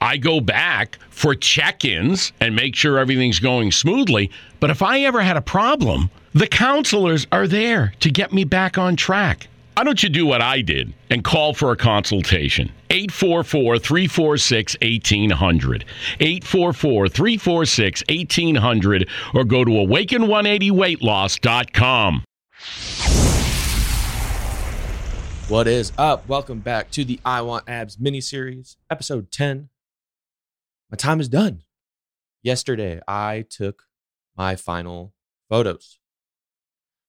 I go back for check ins and make sure everything's going smoothly. But if I ever had a problem, the counselors are there to get me back on track. Why don't you do what I did and call for a consultation? 844 346 1800. 844 346 1800 or go to awaken180weightloss.com. What is up? Welcome back to the I Want Abs mini series, episode 10. My time is done. Yesterday, I took my final photos.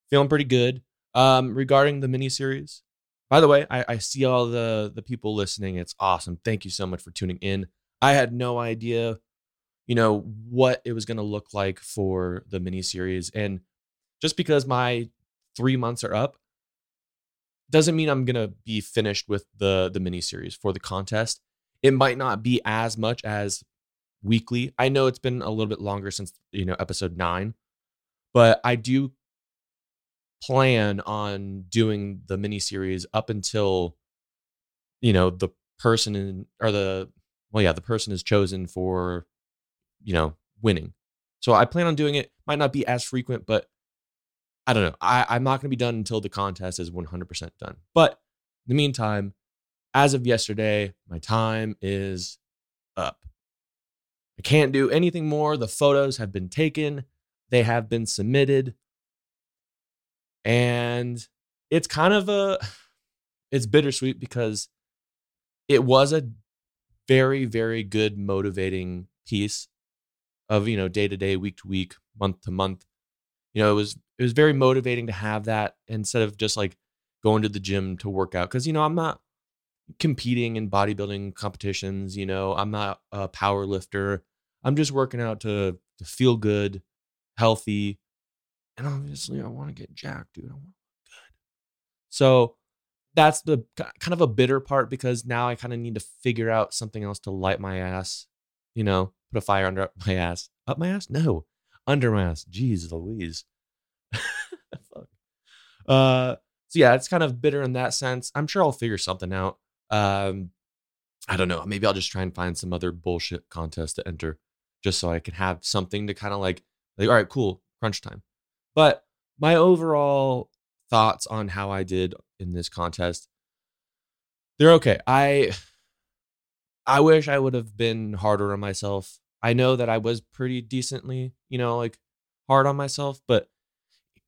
Feeling pretty good. Um, regarding the mini series, by the way, I, I see all the the people listening. It's awesome. Thank you so much for tuning in. I had no idea, you know, what it was going to look like for the mini series, and just because my three months are up doesn't mean I'm gonna be finished with the the mini series for the contest. It might not be as much as weekly. I know it's been a little bit longer since you know episode nine, but I do plan on doing the mini series up until you know the person in or the well yeah the person is chosen for you know winning. So I plan on doing it. Might not be as frequent, but I don't know. I, I'm not going to be done until the contest is 100% done. But in the meantime, as of yesterday, my time is up. I can't do anything more. The photos have been taken, they have been submitted. And it's kind of a it's bittersweet because it was a very very good motivating piece of, you know, day to day, week to week, month to month. You know, it was it was very motivating to have that instead of just like going to the gym to work out cuz you know, I'm not competing in bodybuilding competitions, you know, I'm not a power lifter. I'm just working out to to feel good, healthy, and obviously I want to get jacked, dude. I want to look good. So that's the kind of a bitter part because now I kind of need to figure out something else to light my ass, you know, put a fire under my ass. Up my ass? No, under my ass. Jeez Louise. Fuck. Uh, so yeah, it's kind of bitter in that sense. I'm sure I'll figure something out. Um, I don't know. Maybe I'll just try and find some other bullshit contest to enter just so I can have something to kind of like, like, all right, cool, crunch time. But my overall thoughts on how I did in this contest, they're okay. I I wish I would have been harder on myself. I know that I was pretty decently, you know, like hard on myself, but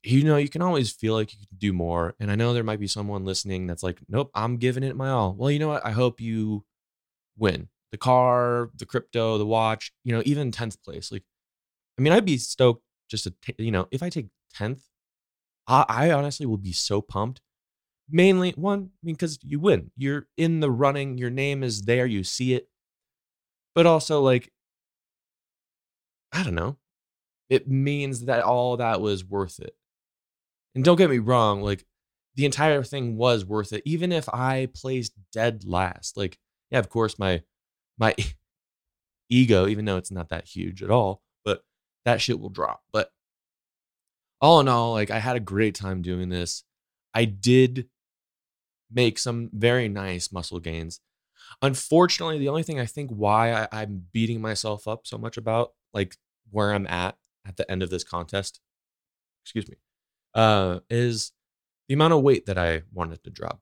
you know, you can always feel like you can do more. And I know there might be someone listening that's like, nope, I'm giving it my all. Well, you know what? I hope you win the car, the crypto, the watch, you know, even 10th place. Like, I mean, I'd be stoked just to, t- you know, if I take 10th, I, I honestly will be so pumped. Mainly, one, I mean, because you win. You're in the running, your name is there, you see it. But also, like, I don't know. It means that all that was worth it. And don't get me wrong, like, the entire thing was worth it. Even if I placed dead last, like, yeah, of course, my my ego, even though it's not that huge at all, but that shit will drop. But all in all, like I had a great time doing this. I did make some very nice muscle gains. Unfortunately, the only thing I think why I, am beating myself up so much about like where I'm at at the end of this contest, excuse me, uh, is the amount of weight that I wanted to drop.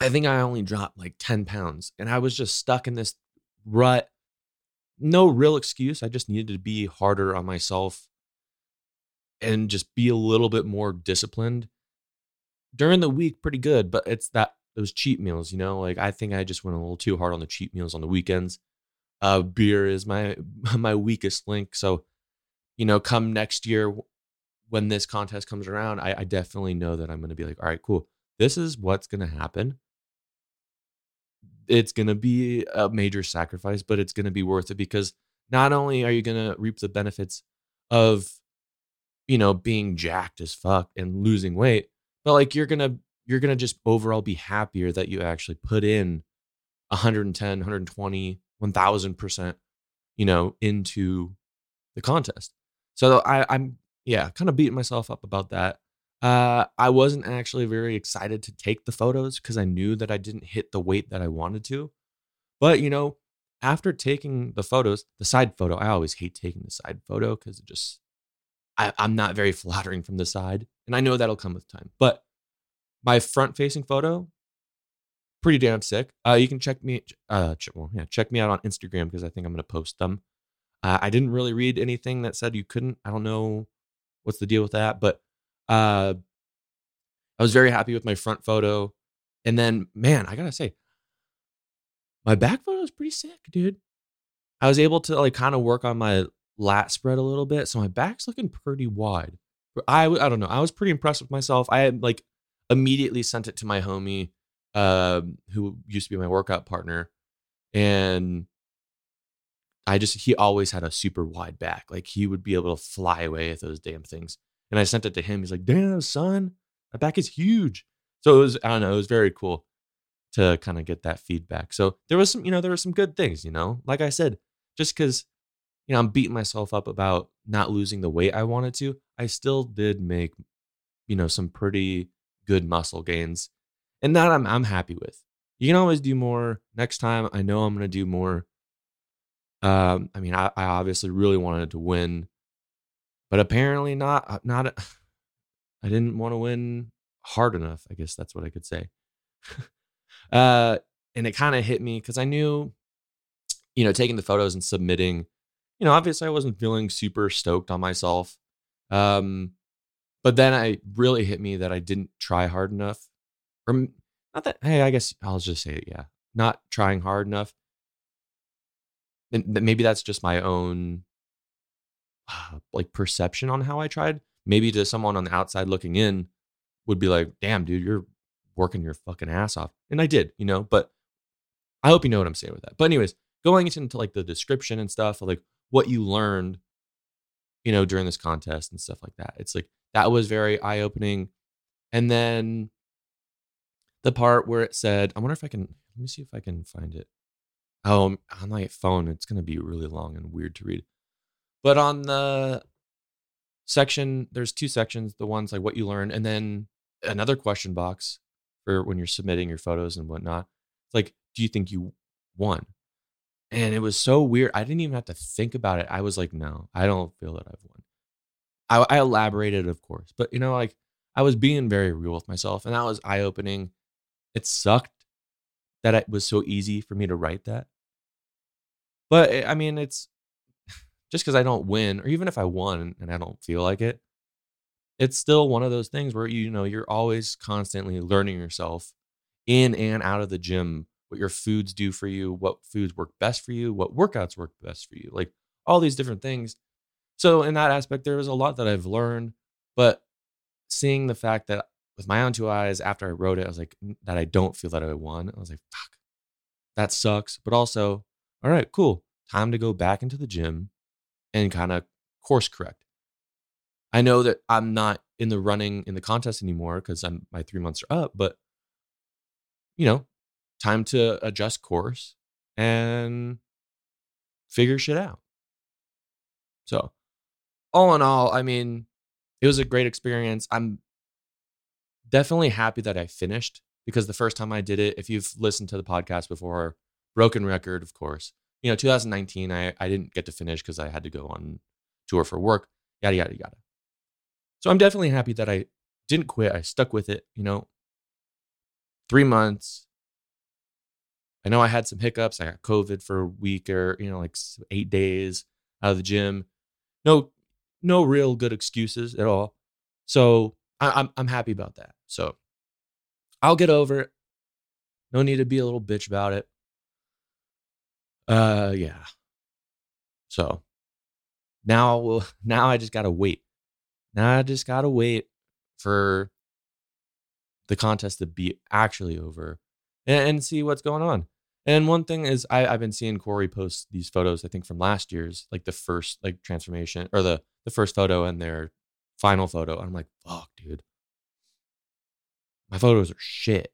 I think I only dropped like 10 pounds and I was just stuck in this rut. No real excuse. I just needed to be harder on myself and just be a little bit more disciplined. During the week, pretty good, but it's that those cheat meals, you know, like I think I just went a little too hard on the cheat meals on the weekends. Uh, beer is my my weakest link. So, you know, come next year, when this contest comes around, I, I definitely know that I'm going to be like, all right, cool. This is what's going to happen. It's going to be a major sacrifice, but it's going to be worth it because not only are you going to reap the benefits of, you know, being jacked as fuck and losing weight, but like you're going to, you're going to just overall be happier that you actually put in 110, 120, 1000%, you know, into the contest. So I, I'm, yeah, kind of beating myself up about that. Uh, I wasn't actually very excited to take the photos because I knew that I didn't hit the weight that I wanted to. But, you know, after taking the photos, the side photo, I always hate taking the side photo because it just, I, I'm not very flattering from the side. And I know that'll come with time. But my front facing photo, pretty damn sick. Uh, you can check me, uh, well, yeah, check me out on Instagram because I think I'm going to post them. Uh, I didn't really read anything that said you couldn't. I don't know what's the deal with that, but uh, I was very happy with my front photo. And then, man, I gotta say, my back photo is pretty sick, dude. I was able to like kind of work on my lat spread a little bit, so my back's looking pretty wide. I I don't know. I was pretty impressed with myself. I had like immediately sent it to my homie uh, who used to be my workout partner. And I just, he always had a super wide back. Like he would be able to fly away with those damn things. And I sent it to him. He's like, damn, son, my back is huge. So it was, I don't know, it was very cool to kind of get that feedback. So there was some, you know, there were some good things, you know, like I said, just because, you know, I'm beating myself up about not losing the weight I wanted to, I still did make, you know, some pretty good muscle gains and that I'm I'm happy with. You can always do more. Next time, I know I'm going to do more. Um, I mean, I, I obviously really wanted to win, but apparently not. Uh, not. I didn't want to win hard enough. I guess that's what I could say. uh, and it kind of hit me because I knew, you know, taking the photos and submitting. You know, obviously, I wasn't feeling super stoked on myself. Um, but then I really hit me that I didn't try hard enough or not that hey i guess i'll just say it yeah not trying hard enough and maybe that's just my own Uh, like perception on how i tried maybe to someone on the outside looking in would be like damn dude you're working your fucking ass off and i did you know but i hope you know what i'm saying with that but anyways going into like the description and stuff like what you learned you know during this contest and stuff like that it's like that was very eye-opening and then the part where it said, I wonder if I can, let me see if I can find it. Oh, on my phone, it's going to be really long and weird to read. But on the section, there's two sections the ones like what you learn, and then another question box for when you're submitting your photos and whatnot. It's like, do you think you won? And it was so weird. I didn't even have to think about it. I was like, no, I don't feel that I've won. I, I elaborated, of course, but you know, like I was being very real with myself, and that was eye opening it sucked that it was so easy for me to write that. But eh, I mean, it's just because I don't win, or even if I won and I don't feel like it, it's still one of those things where you know you're always constantly learning yourself in and out of the gym what your foods do for you what foods work best for you what workouts work best for you like all these different things so in that aspect there was a lot that i've learned but seeing the fact that with my own two eyes after I wrote it, I was like, that I don't feel that I won. I was like, fuck, that sucks. But also, all right, cool. Time to go back into the gym and kind of course correct. I know that I'm not in the running in the contest anymore because I'm my three months are up, but you know, time to adjust course and figure shit out. So, all in all, I mean, it was a great experience. I'm definitely happy that I finished because the first time I did it, if you've listened to the podcast before, broken record, of course. You know, 2019, I, I didn't get to finish because I had to go on tour for work, yada, yada, yada. So I'm definitely happy that I didn't quit. I stuck with it, you know, three months. I know I had some hiccups. I got COVID for a week or, you know, like eight days out of the gym. No, no real good excuses at all. So I, I'm I'm happy about that. So I'll get over it. No need to be a little bitch about it. Uh yeah. So now now I just gotta wait. Now I just gotta wait for the contest to be actually over and, and see what's going on. And one thing is, I, I've been seeing Cory post these photos. I think from last year's, like the first like transformation or the the first photo and their final photo. I'm like, fuck, dude, my photos are shit.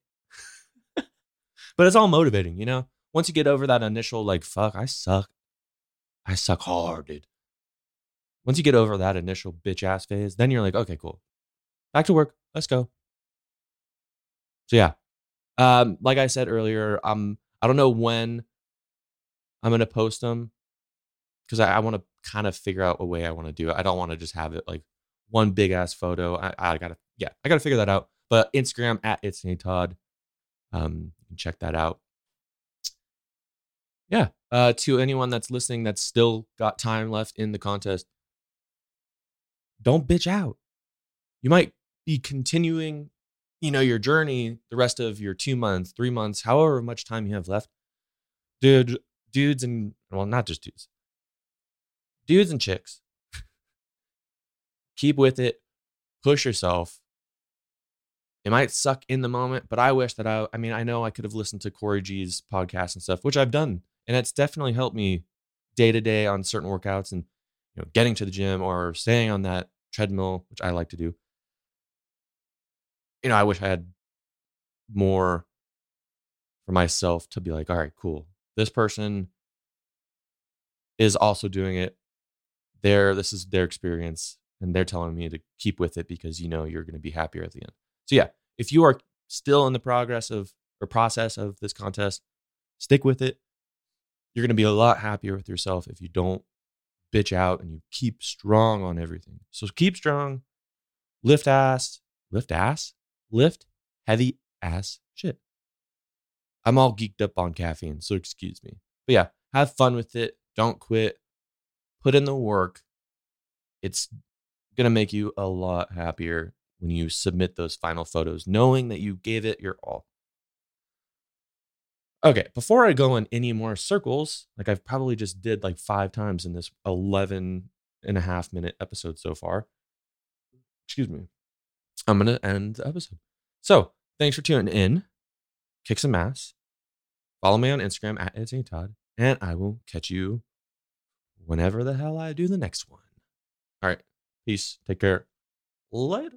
but it's all motivating, you know. Once you get over that initial like, fuck, I suck, I suck hard, dude. Once you get over that initial bitch ass phase, then you're like, okay, cool, back to work. Let's go. So yeah, um, like I said earlier, I'm I don't know when I'm gonna post them because I, I want to kind of figure out a way I want to do it. I don't want to just have it like one big ass photo. I, I gotta yeah, I gotta figure that out. But Instagram at it's Todd. Um, check that out. Yeah. Uh, to anyone that's listening that's still got time left in the contest, don't bitch out. You might be continuing you know your journey the rest of your two months three months however much time you have left. Dude dudes and well not just dudes. Dudes and chicks. Keep with it. Push yourself. It might suck in the moment but i wish that i i mean i know i could have listened to cory g's podcast and stuff which i've done and it's definitely helped me day to day on certain workouts and you know getting to the gym or staying on that treadmill which i like to do you know, I wish I had more for myself to be like, all right, cool. This person is also doing it. There, this is their experience, and they're telling me to keep with it because you know you're going to be happier at the end. So yeah, if you are still in the progress of or process of this contest, stick with it. You're going to be a lot happier with yourself if you don't bitch out and you keep strong on everything. So keep strong, lift ass, lift ass, lift heavy ass shit. I'm all geeked up on caffeine, so excuse me. But yeah, have fun with it. Don't quit. Put in the work. It's going to make you a lot happier when you submit those final photos, knowing that you gave it your all. Okay, before I go in any more circles, like I've probably just did like five times in this 11 and a half minute episode so far. Excuse me. I'm going to end the episode. So thanks for tuning in. Kick some ass. Follow me on Instagram at It's Todd, and I will catch you whenever the hell I do the next one. All right. Peace. Take care. Later.